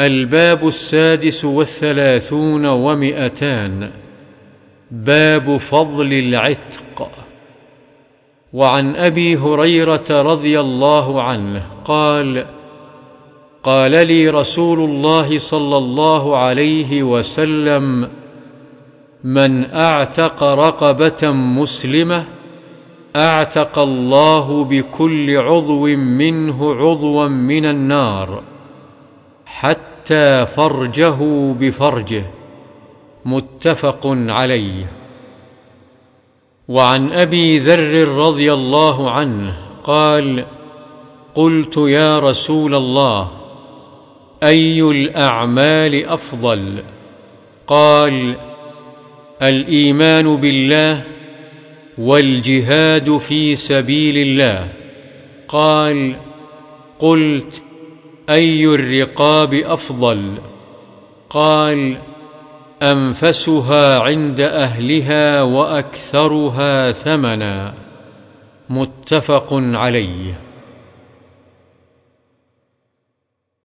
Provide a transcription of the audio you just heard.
الباب السادس والثلاثون ومئتان. باب فضل العتق. وعن أبي هريرة رضي الله عنه قال قال لي رسول الله صلى الله عليه وسلم من أعتق رقبة مسلمة أعتق الله بكل عضو منه عضوا من النار حتى فرجه بفرجه متفق عليه. وعن أبي ذر رضي الله عنه قال قلت يا رسول الله أي الأعمال أفضل؟ قال الإيمان بالله والجهاد في سبيل الله. قال قلت أي الرقاب أفضل؟ قال أنفسها عند أهلها وأكثرها ثمنا. متفق عليه.